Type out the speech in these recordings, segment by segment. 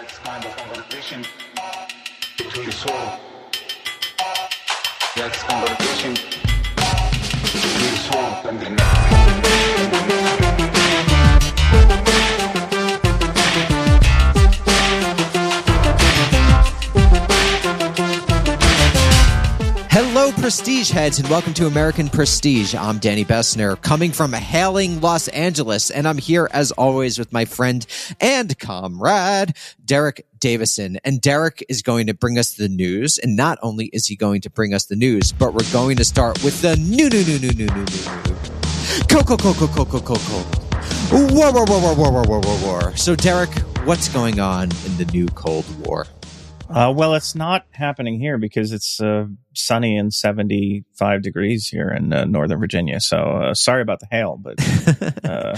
That's kind of conversation between soul. That's conversation between soul and the night. Prestige heads, and welcome to American Prestige. I'm Danny Bessner, coming from hailing Los Angeles, and I'm here as always with my friend and comrade, Derek Davison. And Derek is going to bring us the news, and not only is he going to bring us the news, but we're going to start with the new, new, new, new, new, new, new, new. Coco, Coco, Coco, Coco. War, war, war, war, war, war, war, war, war. So, Derek, what's going on in the new Cold War? Uh, well, it's not happening here because it's uh, sunny and 75 degrees here in uh, Northern Virginia. So uh, sorry about the hail, but uh,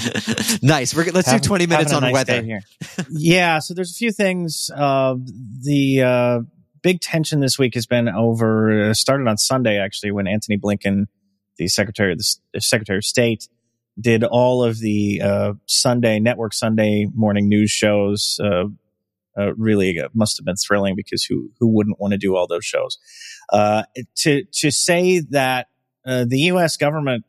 nice. We're, let's do 20 minutes on nice weather. here. yeah, so there's a few things. Uh, the uh, big tension this week has been over. Uh, started on Sunday actually when Anthony Blinken, the Secretary of the S- Secretary of State, did all of the uh, Sunday network Sunday morning news shows. Uh, really uh, must have been thrilling because who who wouldn't want to do all those shows? Uh, to to say that uh, the U.S. government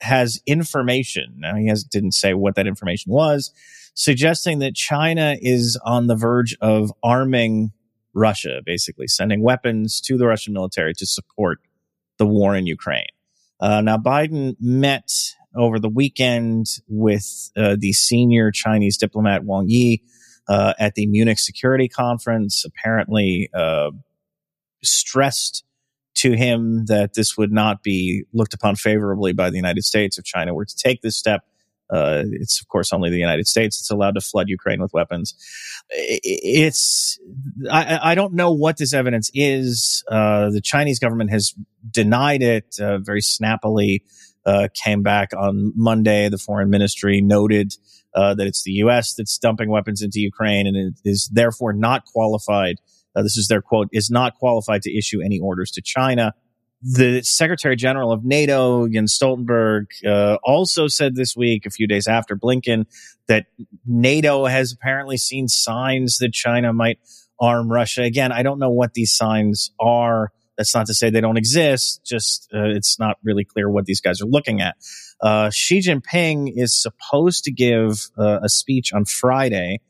has information. Now he has didn't say what that information was, suggesting that China is on the verge of arming Russia, basically sending weapons to the Russian military to support the war in Ukraine. Uh, now Biden met over the weekend with uh, the senior Chinese diplomat Wang Yi uh, at the Munich Security Conference. Apparently, uh, stressed to him that this would not be looked upon favorably by the United States if China were to take this step. Uh, it's of course only the United States that's allowed to flood Ukraine with weapons. It's I, I don't know what this evidence is. Uh, the Chinese government has denied it uh, very snappily. Uh, came back on Monday. The foreign ministry noted uh, that it's the U.S. that's dumping weapons into Ukraine and it is therefore not qualified. Uh, this is their quote: "Is not qualified to issue any orders to China." The Secretary General of NATO, Jens Stoltenberg, uh, also said this week, a few days after Blinken, that NATO has apparently seen signs that China might arm Russia. Again, I don't know what these signs are. That's not to say they don't exist. Just uh, it's not really clear what these guys are looking at. Uh, Xi Jinping is supposed to give uh, a speech on Friday,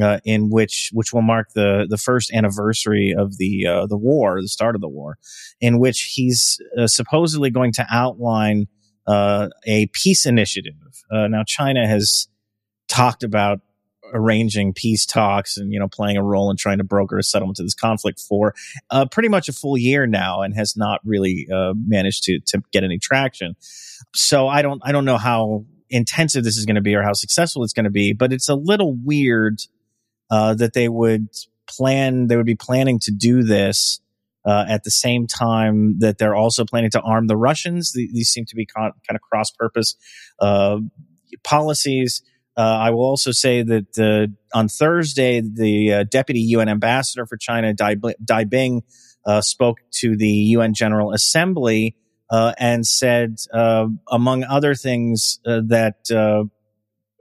uh, in which which will mark the the first anniversary of the uh, the war, the start of the war, in which he's uh, supposedly going to outline uh, a peace initiative. Now, China has talked about arranging peace talks and you know playing a role in trying to broker a settlement to this conflict for uh, pretty much a full year now and has not really uh, managed to to get any traction so i don't i don't know how intensive this is going to be or how successful it's going to be but it's a little weird uh, that they would plan they would be planning to do this uh, at the same time that they're also planning to arm the Russians. Th- These seem to be con- kind of cross purpose uh, policies. Uh, I will also say that uh, on Thursday, the uh, deputy UN ambassador for China, Dai, Dai Bing, uh, spoke to the UN General Assembly and said, among other things, that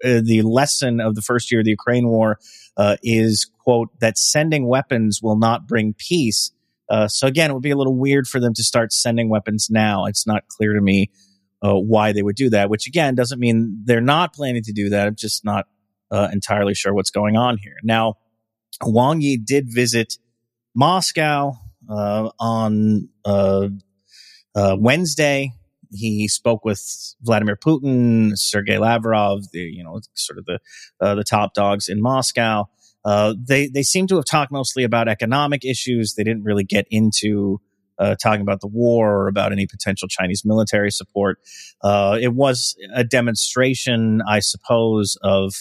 the lesson of the first year of the Ukraine war uh, is, quote, that sending weapons will not bring peace. Uh, so again, it would be a little weird for them to start sending weapons now. It's not clear to me uh, why they would do that, which again doesn't mean they're not planning to do that. I'm just not uh, entirely sure what's going on here. Now, Wang Yi did visit Moscow uh, on uh, uh, Wednesday. He spoke with Vladimir Putin, Sergei Lavrov, the you know sort of the uh, the top dogs in Moscow. They they seem to have talked mostly about economic issues. They didn't really get into uh, talking about the war or about any potential Chinese military support. Uh, it was a demonstration, I suppose, of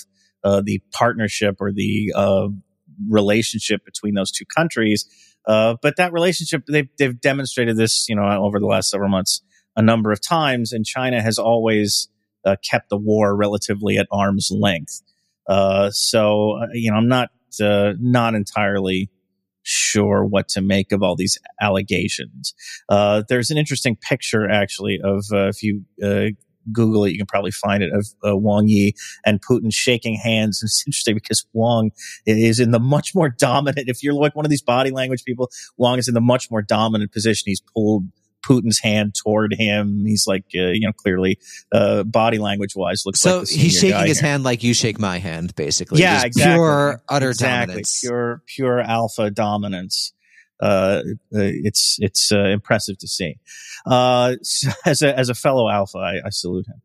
uh, the partnership or the uh, relationship between those two countries. Uh, but that relationship, they've, they've demonstrated this, you know, over the last several months a number of times, and China has always uh, kept the war relatively at arm's length. Uh, so, you know, I'm not not entirely sure what to make of all these allegations. Uh, there's an interesting picture, actually, of uh, if you uh, Google it, you can probably find it of uh, Wang Yi and Putin shaking hands. And it's interesting because Wang is in the much more dominant. If you're like one of these body language people, Wang is in the much more dominant position. He's pulled Putin's hand toward him. He's like, uh, you know, clearly, uh, body language wise, looks so like he's shaking his here. hand like you shake my hand, basically. Yeah, Just exactly. Pure utter exactly. dominance. Pure, pure alpha dominance. Uh, uh, it's it's uh, impressive to see. Uh, as a as a fellow alpha, I, I salute him.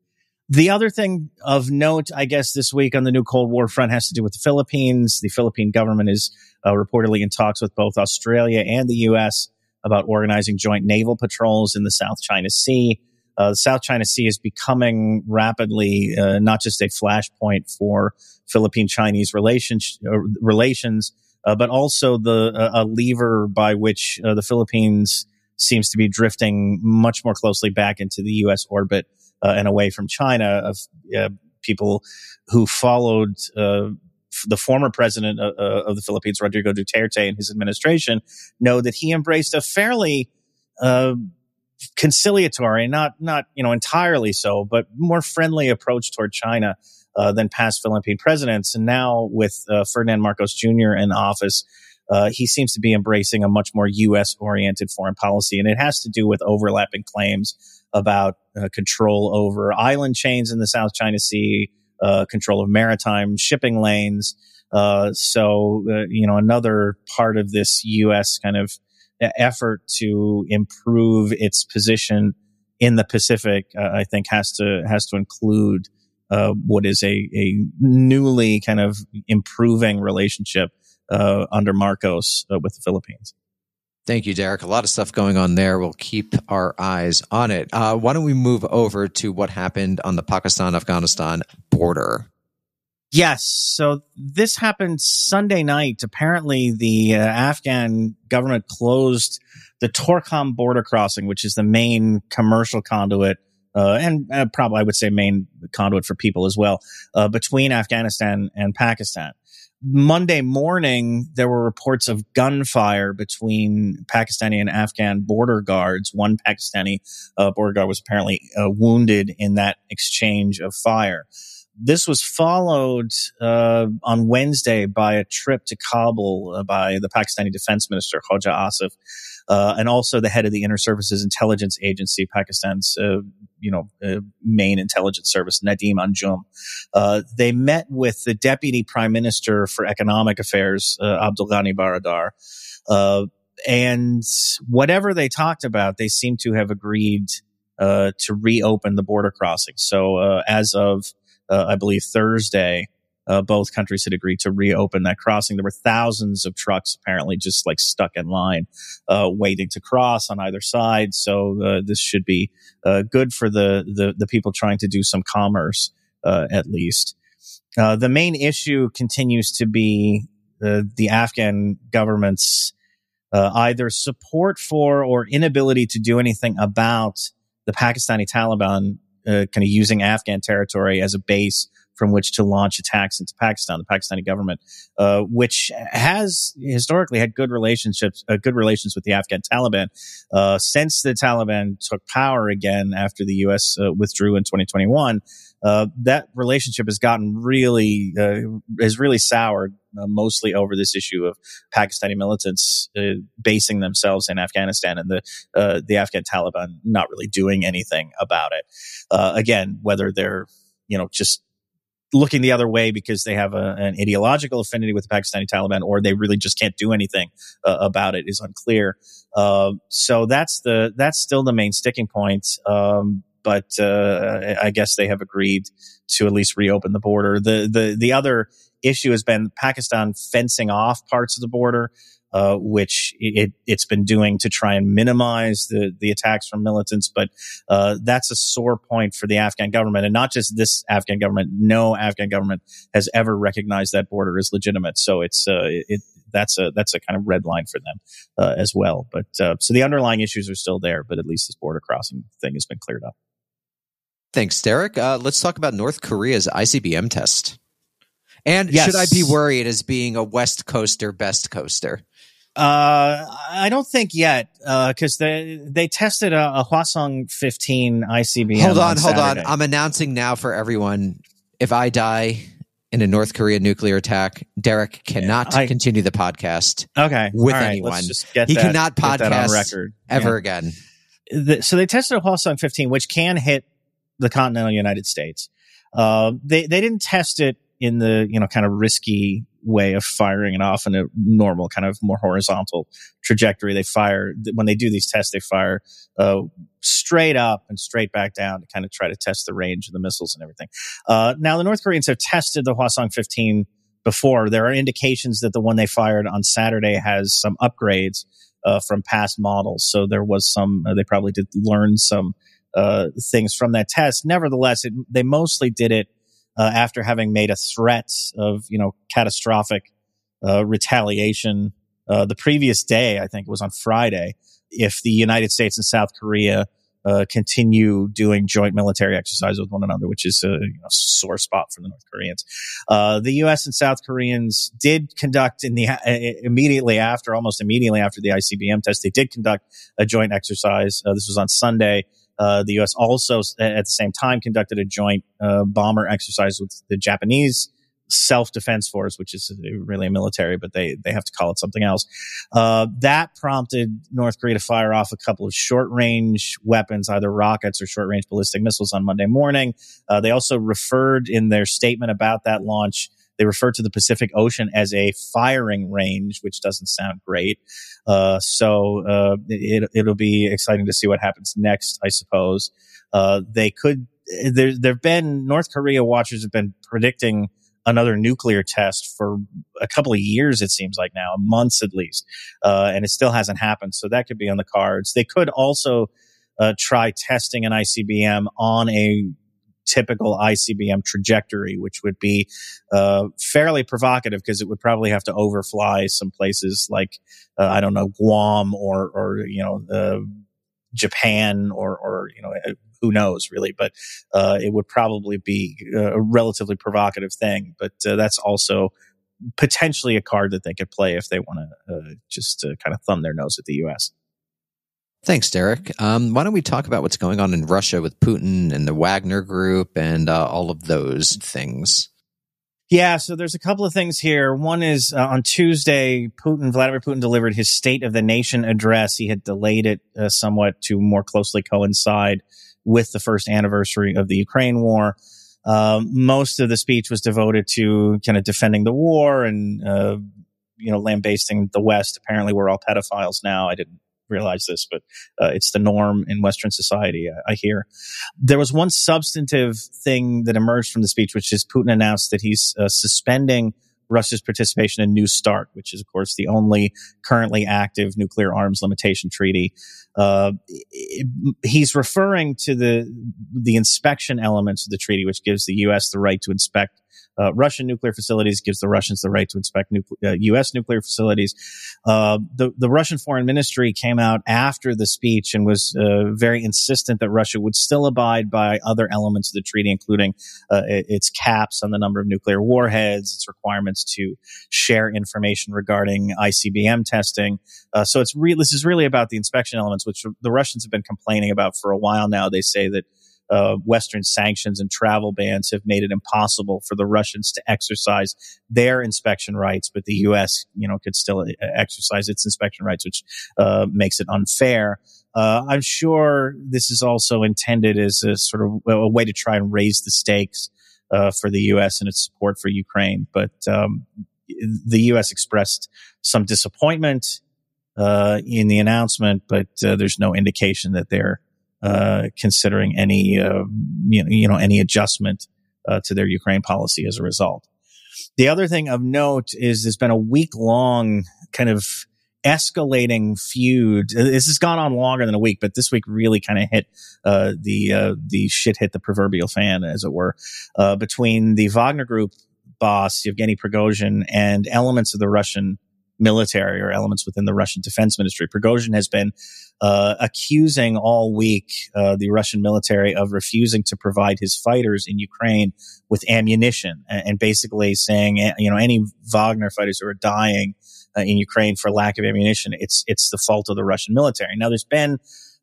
The other thing of note, I guess, this week on the new Cold War front has to do with the Philippines. The Philippine government is uh, reportedly in talks with both Australia and the U.S. about organizing joint naval patrols in the South China Sea. Uh, the South China Sea is becoming rapidly uh, not just a flashpoint for Philippine Chinese relations, uh, relations uh, but also the uh, a lever by which uh, the Philippines seems to be drifting much more closely back into the U.S. orbit and away from China. Of people who followed uh, the former president of, uh, of the Philippines, Rodrigo Duterte, and his administration, know that he embraced a fairly uh, conciliatory, not not you know entirely so, but more friendly approach toward China uh, than past Philippine presidents. And now with uh, Ferdinand Marcos Jr. in office, uh, he seems to be embracing a much more U.S. oriented foreign policy, and it has to do with overlapping claims about uh, control over island chains in the South China Sea, uh, control of maritime shipping lanes. Uh, so, uh, you know, another part of this U.S. kind of effort to improve its position in the Pacific, uh, I think has to has to include uh, what is a a newly kind of improving relationship uh, under Marcos with the Philippines. Thank you, Derek. A lot of stuff going on there. We'll keep our eyes on it. Uh, why don't we move over to what happened on the Pakistan Afghanistan border? Yes. So this happened Sunday night. Apparently, the uh, Afghan government closed the Torkham border crossing, which is the main commercial conduit. Uh, and uh, probably I would say main conduit for people as well uh, between Afghanistan and Pakistan. Monday morning, there were reports of gunfire between Pakistani and Afghan border guards. One Pakistani uh, border guard was apparently uh, wounded in that exchange of fire. This was followed uh, on Wednesday by a trip to Kabul uh, by the Pakistani Defense Minister Khawaja Asif, uh, and also the head of the Inter Services Intelligence Agency, Pakistan's uh, you know uh, main intelligence service, Nadim Anjum. Uh, they met with the Deputy Prime Minister for Economic Affairs, Abdul Ghani Baradar, and whatever they talked about, they seem to have agreed to reopen the border crossing. So as of uh, I believe Thursday, uh, both countries had agreed to reopen that crossing. There were thousands of trucks apparently just like stuck in line, uh, waiting to cross on either side. So uh, this should be uh, good for the, the the people trying to do some commerce, uh, at least. Uh, the main issue continues to be uh, the Afghan government's uh, either support for or inability to do anything about the Pakistani Taliban uh, kind of using Afghan territory as a base from which to launch attacks into Pakistan, the Pakistani government, uh, which has historically had good relationships, uh, good relations with the Afghan Taliban. Uh, since the Taliban took power again after the U.S. Uh, withdrew in 2021, uh, that relationship has gotten really, uh, has really soured, mostly over this issue of Pakistani militants basing themselves in Afghanistan and the the Afghan Taliban not really doing anything about it. again, whether they're you know just looking the other way because they have a, an ideological affinity with the Pakistani Taliban, or they really just can't do anything uh, about it is unclear. Uh, so that's the that's still the main sticking point. Um, but uh, I guess they have agreed to at least reopen the border. The the the other issue has been Pakistan fencing off parts of the border uh, which it, it's been doing to try and minimize the, the attacks from militants. But uh, that's a sore point for the Afghan government. And not just this Afghan government, no Afghan government has ever recognized that border as legitimate. So it's, uh, it, that's a, that's a kind of red line for them uh, as well. But uh, so the underlying issues are still there, but at least this border crossing thing has been cleared up. Thanks, Derek. Uh, let's talk about North Korea's ICBM test. And Yes. should I be worried as being a West Coaster, best coaster? Uh, I don't think yet, because they they tested a, a Hwasong 15 ICBM. hold on, hold on. I'm announcing now for everyone if I die in a North Korea nuclear attack, Derek cannot I- continue the podcast okay with right, anyone. Let's just get He that, cannot on podcast record ever Yeah. again. the, so they tested a Hwasong 15, which can hit the continental United States. Uh, they they didn't test it in the you know kind of risky way of firing it off in a normal kind of more horizontal trajectory. They fire when they do these tests, they fire uh, straight up and straight back down to kind of try to test the range of the missiles and everything. Uh, now the North Koreans have tested the Hwasong 15 before. There are indications that the one they fired on Saturday has some upgrades uh, from past models. So there was some, uh, they probably did learn some uh, things from that test. Nevertheless, it, they mostly did it uh, after having made a threat of, you know, catastrophic uh, retaliation uh, the previous day. I think it was on Friday. If the United States and South Korea uh, continue doing joint military exercises with one another, which is a you know, sore spot for the North Koreans. The U.S. and South Koreans did conduct in the immediately after, almost immediately after the ICBM test, they did conduct a joint exercise. This was on Sunday. Uh, the U.S. also, at the same time, conducted a joint uh, bomber exercise with the Japanese self defense force, which is really a military, but they they have to call it something else. Uh, that prompted North Korea to fire off a couple of short range weapons, either rockets or short range ballistic missiles on Monday morning. Uh, they also referred in their statement about that launch. They refer to the Pacific Ocean as a firing range, which doesn't sound great. Uh, so uh, it, it'll be exciting to see what happens next, I suppose. Uh, they could. There, there've been North Korea watchers have been predicting another nuclear test for a couple of years, it seems like now, months at least. Uh, and it still hasn't happened. So that could be on the cards. They could also uh, try testing an ICBM on a typical ICBM trajectory, which would be uh, fairly provocative because it would probably have to overfly some places like, uh, I don't know, Guam or, or you know, uh, Japan or, or, you know, who knows really, but uh, it would probably be a relatively provocative thing. But uh, that's also potentially a card that they could play if they want to uh, just kind of thumb their nose at the U.S. Thanks, Derek. Um, why don't we talk about what's going on in Russia with Putin and the Wagner Group and uh, all of those things? Yeah, so there's a couple of things here. One is uh, on Tuesday, Putin, Vladimir Putin delivered his State of the Nation address. He had delayed it uh, somewhat to more closely coincide with the first anniversary of the Ukraine war. Um, most of the speech was devoted to kind of defending the war and, uh, you know, lambasting the West. Apparently, we're all pedophiles now. I didn't realize this, but uh, it's the norm in Western society, I, I hear. There was one substantive thing that emerged from the speech, which is Putin announced that he's uh, suspending Russia's participation in New START, which is, of course, the only currently active nuclear arms limitation treaty. Uh, he's referring to the the inspection elements of the treaty, which gives the U.S. the right to inspect uh, Russian nuclear facilities, gives the Russians the right to inspect uh, U.S. nuclear facilities. Uh, the the Russian foreign ministry came out after the speech and was uh, very insistent that Russia would still abide by other elements of the treaty, including uh, its caps on the number of nuclear warheads, its requirements to share information regarding ICBM testing. Uh, so it's re- this is really about the inspection elements, which the Russians have been complaining about for a while now. They say that uh, Western sanctions and travel bans have made it impossible for the Russians to exercise their inspection rights, but the U.S. you know could still exercise its inspection rights, which uh, makes it unfair. Uh, I'm sure this is also intended as a sort of a way to try and raise the stakes uh, for the U.S. and its support for Ukraine. But um, the U.S. expressed some disappointment uh, in the announcement, but uh, there's no indication that they're uh, considering any uh, you, know, you know any adjustment uh, to their Ukraine policy as a result. The other thing of note is there's been a week long kind of escalating feud. This has gone on longer than a week, but this week really kind of hit uh, the uh, the shit hit the proverbial fan, as it were, uh, between the Wagner Group boss Yevgeny Prigozhin and elements of the Russian military or elements within the Russian defense ministry. Prigozhin has been uh, accusing all week uh, the Russian military of refusing to provide his fighters in Ukraine with ammunition and, and basically saying, you know, any Wagner fighters who are dying uh, in Ukraine for lack of ammunition. It's it's the fault of the Russian military. Now, there's been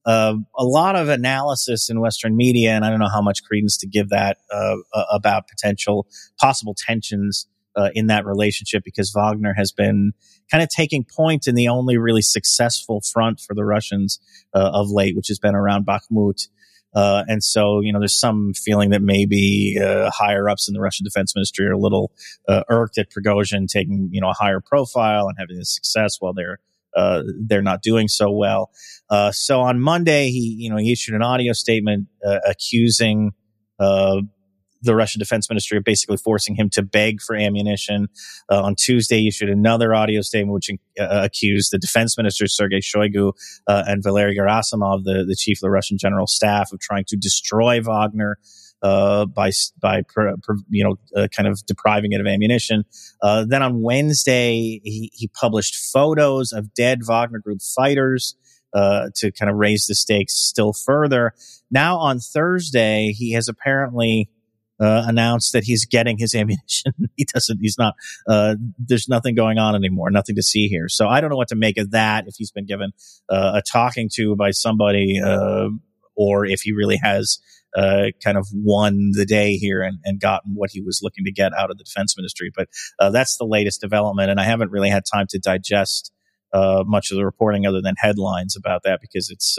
uh, a lot of analysis in Western media, and I don't know how much credence to give that uh, about potential possible tensions uh, in that relationship because Wagner has been kind of taking point in the only really successful front for the Russians uh, of late, which has been around Bakhmut. Uh, and so, you know, there's some feeling that maybe uh, higher ups in the Russian defense ministry are a little uh, irked at Prigozhin taking, you know, a higher profile and having the success while they're uh, they're not doing so well. Uh, so on Monday, he you know he issued an audio statement uh, accusing the Russian defense ministry are basically forcing him to beg for ammunition. Uh, on Tuesday, he issued another audio statement which uh, accused the defense minister Sergei Shoigu uh, and Valery Gerasimov, the, the chief of the Russian general staff, of trying to destroy Wagner. Uh, by by you know uh, kind of depriving it of ammunition. Uh, then on Wednesday, he, he published photos of dead Wagner Group fighters. Uh, to kind of raise the stakes still further. Now on Thursday, he has apparently uh, announced that he's getting his ammunition. he doesn't, he's not, uh, there's nothing going on anymore, nothing to see here. So I don't know what to make of that if he's been given uh, a talking to by somebody, uh, or if he really has uh, kind of won the day here and, and, gotten what he was looking to get out of the defense ministry. But uh, that's the latest development, and I haven't really had time to digest. much of the reporting, other than headlines about that, because it's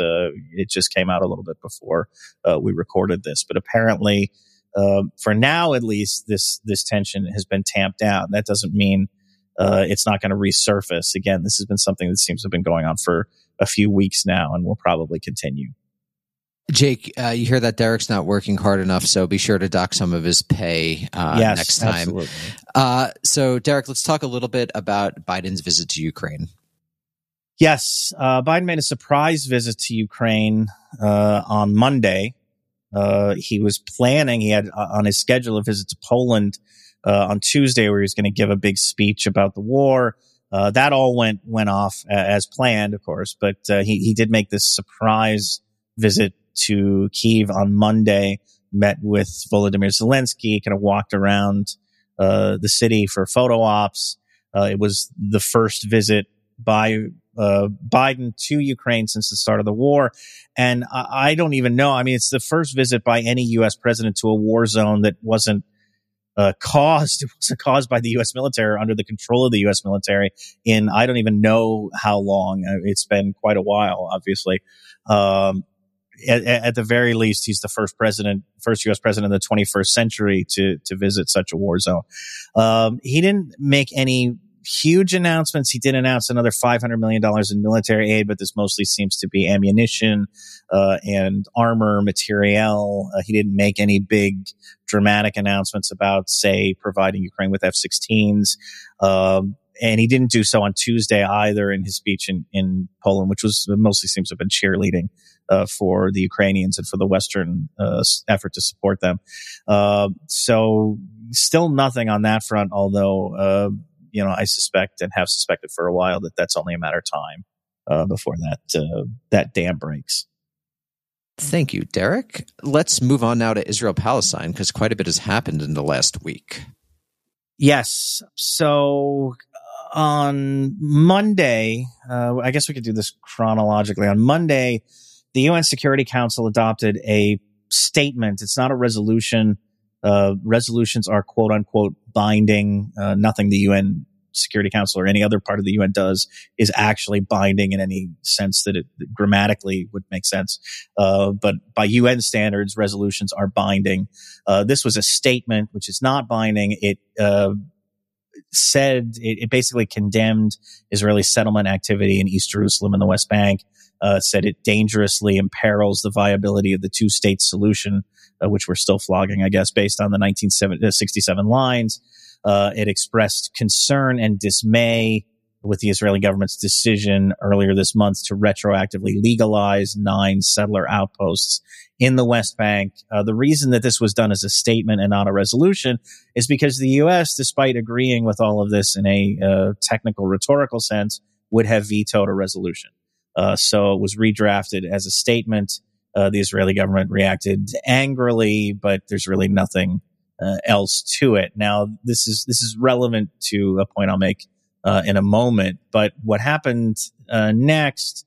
it just came out a little bit before we recorded this. But apparently, um, for now at least, this this tension has been tamped down. That doesn't mean uh, it's not going to resurface again. This has been something that seems to have been going on for a few weeks now, and will probably continue. Jake, uh, you hear that Derek's not working hard enough, so be sure to dock some of his pay uh, yes, next time. Uh, so, Derek, let's talk a little bit about Biden's visit to Ukraine. Yes, uh, Biden made a surprise visit to Ukraine uh, on Monday. Uh, he was planning, he had uh, on his schedule a visit to Poland uh, on Tuesday where he was going to give a big speech about the war. Uh, that all went went off as planned, of course, but uh, he he did make this surprise visit to Kiev on Monday. Met with Volodymyr Zelensky, kind of walked around uh, the city for photo ops. it was the first visit by uh, Biden to Ukraine since the start of the war. And I, I, don't even know. I mean, it's the first visit by any U.S. president to a war zone that wasn't uh, caused, it wasn't caused by the U.S. military or under the control of the U.S. military in, I don't even know how long. Uh, it's been quite a while, obviously. Um, at, at, the very least, he's the first president, first U.S. president of the 21st century to to visit such a war zone. Um, he didn't make any huge announcements. He did announce another $500 million in military aid, but this mostly seems to be ammunition uh, and armor materiel. Uh, he didn't make any big dramatic announcements about, say, providing Ukraine with F 16s. Um, and he didn't do so on Tuesday either in his speech in, in Poland, which was mostly seems to have been cheerleading uh, for the Ukrainians and for the Western uh, effort to support them. Uh, so still nothing on that front, although uh, you know, I suspect and have suspected for a while that that's only a matter of time uh, before that uh, that dam breaks. Thank you, Derek. Let's move on now to Israel Palestine because quite a bit has happened in the last week. Yes. So uh, on Monday, uh, I guess we could do this chronologically. On Monday, the UN Security Council adopted a statement. It's not a resolution. Uh, resolutions are quote unquote binding. Uh, nothing the UN Security Council or any other part of the UN does is actually binding in any sense that it grammatically would make sense. Uh, but by UN standards, resolutions are binding. Uh, this was a statement which is not binding. It uh, said it, it, basically condemned Israeli settlement activity in East Jerusalem and the West Bank. Uh, said it dangerously imperils the viability of the two-state solution uh, which we're still flogging, I guess, based on the 1967 uh, lines. Uh, it expressed concern and dismay with the Israeli government's decision earlier this month to retroactively legalize nine settler outposts in the West Bank. Uh, the reason that this was done as a statement and not a resolution is because the U.S., despite agreeing with all of this in a uh, technical rhetorical sense, would have vetoed a resolution. Uh, so it was redrafted as a statement uh, the Israeli government reacted angrily, but there's really nothing uh, else to it. Now, this is this is relevant to a point I'll make uh, in a moment. But what happened uh, next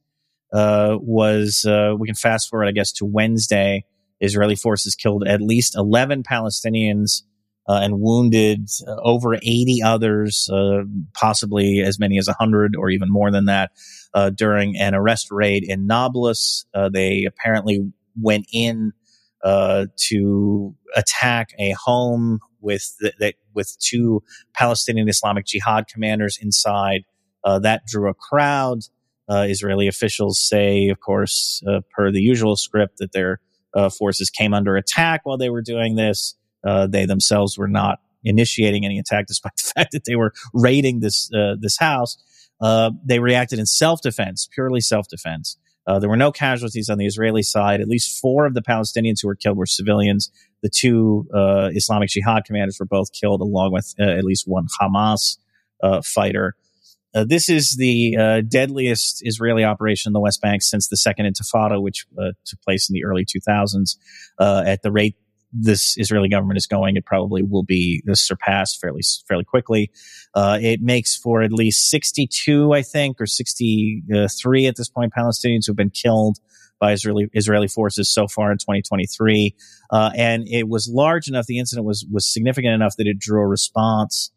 uh, was we can fast forward, I guess, to Wednesday. Israeli forces killed at least 11 Palestinians uh, and wounded uh, over 80 others, uh, possibly as many as 100 or even more than that, uh, during an arrest raid in Nablus. Uh, they apparently went in to attack a home with the, with two Palestinian Islamic Jihad commanders inside. that drew a crowd. Israeli officials say, of course, per the usual script, that their forces came under attack while they were doing this. Uh, they themselves were not initiating any attack, despite the fact that they were raiding this uh, this house. Uh, they reacted in self defense, purely self defense. Uh, there were no casualties on the Israeli side. At least four of the Palestinians who were killed were civilians. The two uh, Islamic Jihad commanders were both killed, along with uh, at least one Hamas fighter. Uh, this is the uh, deadliest Israeli operation in the West Bank since the Second Intifada, which uh, took place in the early 2000s. at the rate this Israeli government is going, it probably will be surpassed fairly fairly quickly. Uh, it makes for at least 62, I think, or 63 at this point, Palestinians who've been killed by Israeli Israeli forces so far in 2023, uh, and it was large enough. The incident was was significant enough that it drew a response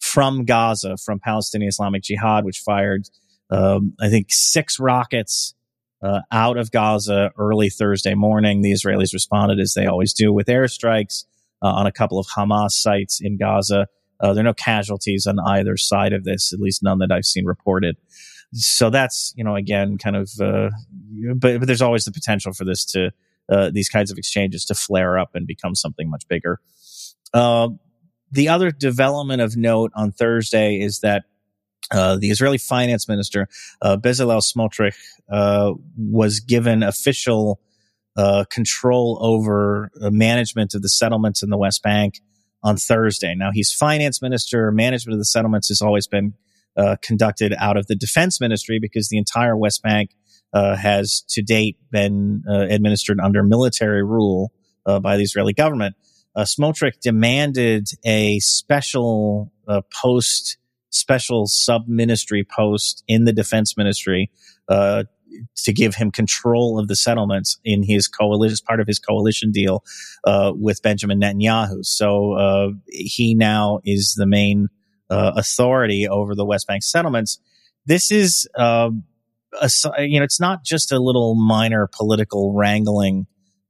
from Gaza, from Palestinian Islamic Jihad, which fired, um, I think, six rockets uh, out of Gaza early Thursday morning. The Israelis responded as they always do with airstrikes uh, on a couple of Hamas sites in Gaza. Uh, there are no casualties on either side of this, at least none that I've seen reported. So that's, you know, again, kind of, uh, but, but there's always the potential for this to, uh, these kinds of exchanges to flare up and become something much bigger. Uh, the other development of note on Thursday is that uh, the Israeli finance minister, uh, Bezalel Smotrich, uh, was given official uh, control over management of the settlements in the West Bank on Thursday. Now, he's finance minister. Management of the settlements has always been uh, conducted out of the defense ministry because the entire West Bank uh, has to date been administered under military rule by the Israeli government. Smotrich demanded a special post special sub ministry post in the defense ministry uh, to give him control of the settlements in his coalition, as part of his coalition deal uh, with Benjamin Netanyahu. So uh, he now is the main uh, authority over the West Bank settlements. This is, um, a, you know, it's not just a little minor political wrangling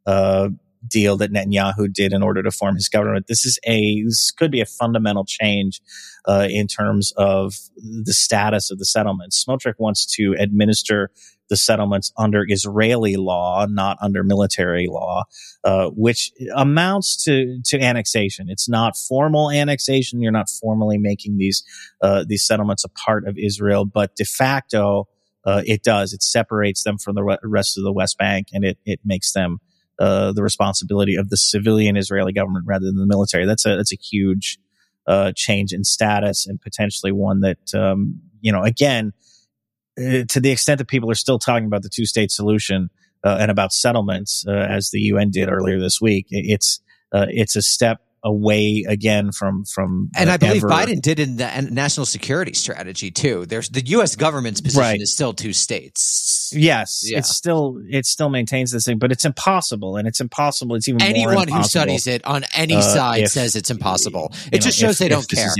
uh, deal that Netanyahu did in order to form his government. This is a this could be a fundamental change uh, in terms of the status of the settlements. Smotrich wants to administer the settlements under Israeli law, not under military law, uh, which amounts to to annexation. It's not formal annexation. You're not formally making these uh, these settlements a part of Israel, but de facto. Uh, it does. It separates them from the rest of the West Bank, and it it makes them uh, the responsibility of the civilian Israeli government rather than the military. That's a that's a huge uh, change in status and potentially one that um, you know again uh, to the extent that people are still talking about the two state solution uh, and about settlements uh, as the UN did earlier this week. It's it's a step away again from from and I believe ever. Biden did in the national security strategy too. There's the U.S. government's position right. is still two states. Yes, yeah. it's still it still maintains this thing, but it's impossible, and it's impossible. It's even anyone who studies it on any uh, side if, says it's impossible. It just shows if, they don't care.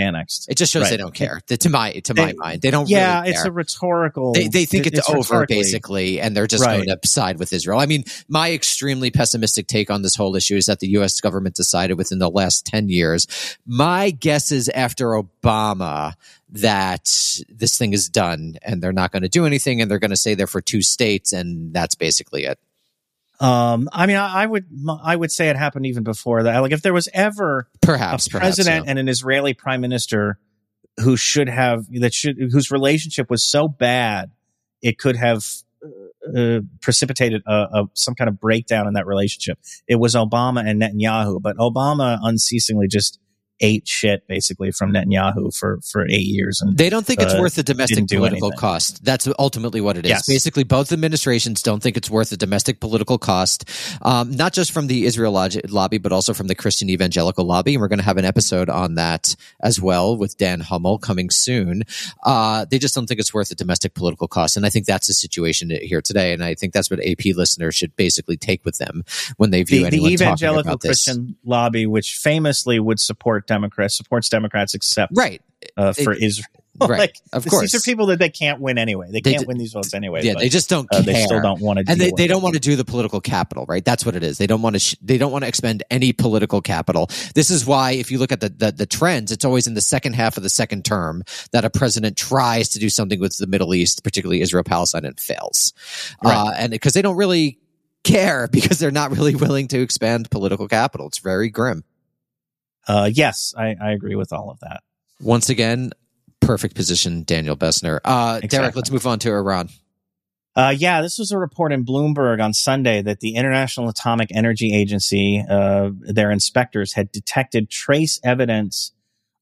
It just shows right. they don't care. To my to my mind, they don't. Yeah, really it's a rhetorical. They, they think it's, it's over basically, and they're just right. going to side with Israel. I mean, my extremely pessimistic take on this whole issue is that the U.S. government decided within the last ten years my guess is after Obama that this thing is done and they're not going to do anything and they're going to stay there for two states and that's basically it. Um, I mean, I, I, would, I would say it happened even before that. Like if there was ever perhaps a president perhaps, yeah. and an Israeli prime minister who should have, that should, whose relationship was so bad, it could have uh, precipitated a, a, some kind of breakdown in that relationship. It was Obama and Netanyahu, but Obama unceasingly just ate shit basically from Netanyahu for for eight years, and They don't think it's Uh, worth the domestic do political cost. That's ultimately what it is. Yes. Basically, both administrations don't think it's worth the domestic political cost, um, not just from the Israel lobby, but also from the Christian evangelical lobby. And we're going to have an episode on that as well with Dan Hummel coming soon. Uh, they just don't think it's worth the domestic political cost. And I think that's the situation here today. And I think that's what AP listeners should basically take with them when they view the, the anyone talking evangelical about this. Christian lobby, which famously would support Democrats, supports Democrats except Right. uh, for Israel. Right. like, Of this- course. These are people that they can't win anyway. They They can't d- win these votes anyway. Yeah, but, they just don't uh, care. they still don't want to. Do and they, they don't want to do the political capital right that's what it is they don't want to sh- they don't want to expend any political capital this is why if you look at the, the the trends it's always in the second half of the second term that a president tries to do something with the middle east particularly israel palestine and fails uh, and because they don't really care because they're not really willing to expand political capital it's very grim Uh, yes, I, I agree with all of that. once again perfect position daniel bessner uh derek let's move on to iran Uh, yeah, this was a report in Bloomberg on Sunday that the International Atomic Energy Agency, uh, their inspectors had detected trace evidence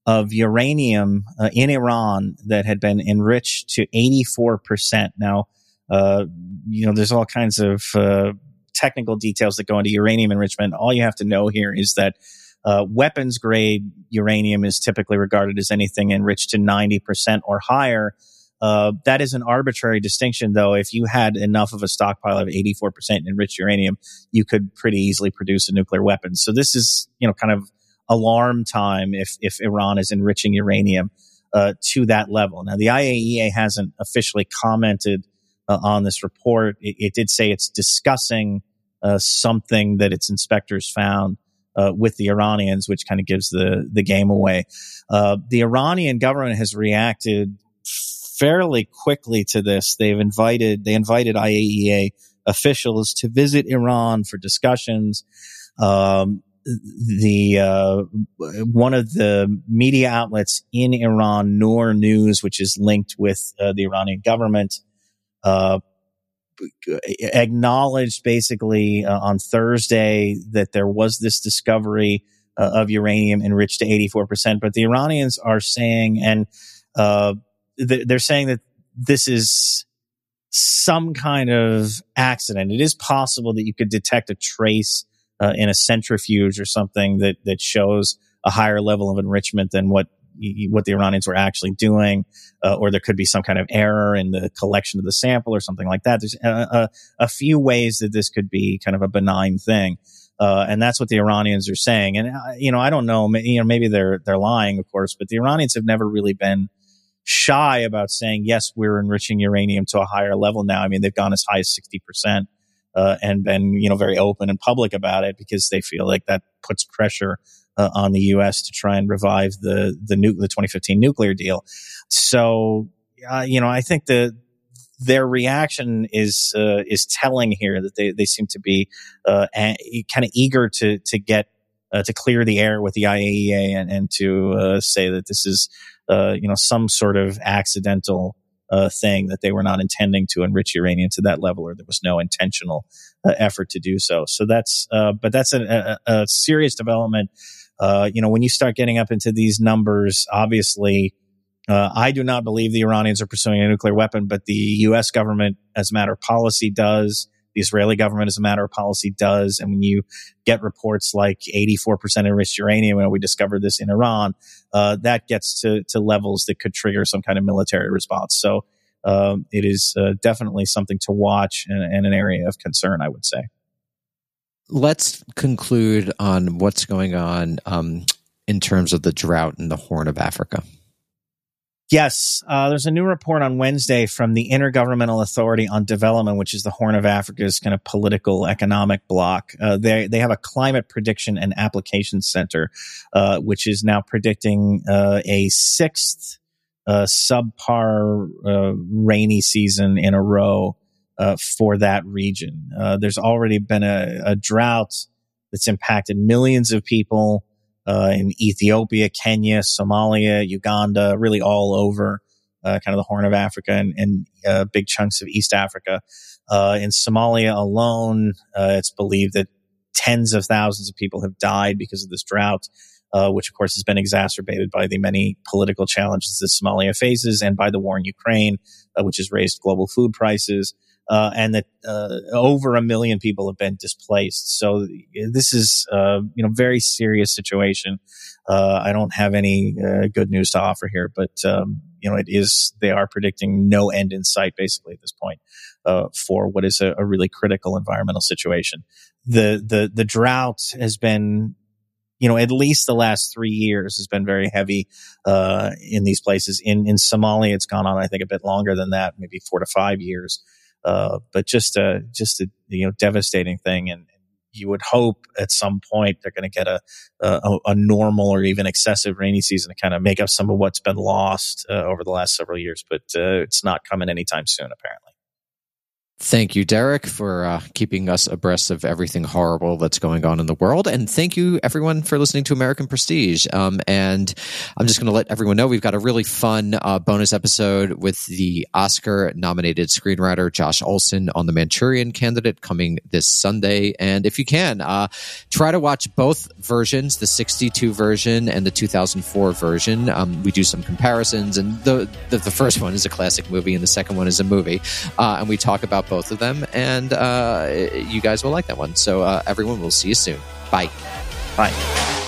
of uranium uh, in Iran that had been enriched to 84%. Now, uh, you know, there's all kinds of uh, technical details that go into uranium enrichment. All you have to know here is that uh, weapons grade uranium is typically regarded as anything enriched to 90% or higher. Uh, that is an arbitrary distinction, though. If you had enough of a stockpile of 84% enriched uranium, you could pretty easily produce a nuclear weapon. So this is, you know, kind of alarm time if, if Iran is enriching uranium, uh, to that level. Now, the IAEA hasn't officially commented uh, on this report. It, it did say it's discussing, uh, something that its inspectors found. Uh, with the Iranians, which kind of gives the the game away. Uh, the Iranian government has reacted fairly quickly to this. They've invited they invited IAEA officials to visit Iran for discussions. Um, the uh, one of the media outlets in Iran, Noor News, which is linked with uh, the Iranian government, uh, acknowledged basically uh, on Thursday that there was this discovery uh, of uranium enriched to 84%. But the Iranians are saying, and uh, th- they're saying that this is some kind of accident. It is possible that you could detect a trace uh, in a centrifuge or something that that shows a higher level of enrichment than what what the Iranians were actually doing, uh, or there could be some kind of error in the collection of the sample or something like that. There's a, a, a few ways that this could be kind of a benign thing. Uh, and that's what the Iranians are saying. And, uh, you know, I don't know, you know, maybe they're, they're lying, of course, but the Iranians have never really been shy about saying, yes, we're enriching uranium to a higher level now. I mean, they've gone as high as 60%, uh, and been, you know, very open and public about it because they feel like that puts pressure uh, on the U.S. to try and revive the, the nu- the 2015 nuclear deal. So, uh, you know, I think the, their reaction is uh, is telling here that they, they seem to be uh, a- kind of eager to to get uh, to clear the air with the IAEA and, and to uh, say that this is uh, you know some sort of accidental uh, thing that they were not intending to enrich uranium to that level or there was no intentional effort to do so. So that's uh, but that's a, a, a serious development. Uh, you know when you start getting up into these numbers, obviously. Uh, I do not believe the Iranians are pursuing a nuclear weapon, but the U.S. government, as a matter of policy, does. The Israeli government, as a matter of policy, does. And when you get reports like 84% enriched uranium, and we discovered this in Iran, uh, that gets to, to levels that could trigger some kind of military response. So um, it is uh, definitely something to watch and, and an area of concern, I would say. Let's conclude on what's going on um, in terms of the drought in the Horn of Africa. Yes, uh, there's a new report on Wednesday from the Intergovernmental Authority on Development, which is the Horn of Africa's kind of political economic bloc. Uh, they they have a climate prediction and application center, uh, which is now predicting uh, a sixth uh, subpar uh, rainy season in a row uh, for that region. Uh, there's already been a, a drought that's impacted millions of people uh, in Ethiopia, Kenya, Somalia, Uganda, really all over uh, kind of the Horn of Africa and, and uh, big chunks of East Africa. Uh, in Somalia alone, it's believed that tens of thousands of people have died because of this drought. uh, which of course has been exacerbated by the many political challenges that Somalia faces and by the war in Ukraine, uh, which has raised global food prices. Uh, and that uh, over a million people have been displaced. So this is, uh, you know, very serious situation. Uh, I don't have any uh, good news to offer here, but um, you know, it is. They are predicting no end in sight, basically at this point, uh, for what is a, a really critical environmental situation. The the the drought has been you know, at least the last three years has been very heavy uh, in these places. In in Somalia, it's gone on, I think, a bit longer than that, maybe four to five years. Uh, but just a just a you know devastating thing, and you would hope at some point they're going to get a, a, a normal or even excessive rainy season to kind of make up some of what's been lost uh, over the last several years. But uh, it's not coming anytime soon, apparently. Thank you, Derek, for uh, keeping us abreast of everything horrible that's going on in the world. And thank you, everyone, for listening to American Prestige. Um, and I'm just going to let everyone know we've got a really fun uh, bonus episode with the Oscar nominated screenwriter Josh Olson on the Manchurian Candidate coming this Sunday. And if you can, uh, try to watch both versions, the 62 version and the 2004 version. Um, we do some comparisons, and the, the, the first one is a classic movie, and the second one is a movie. Uh, and we talk about both of them, and uh, you guys will like that one. So, uh, everyone, we'll see you soon. Bye. Bye.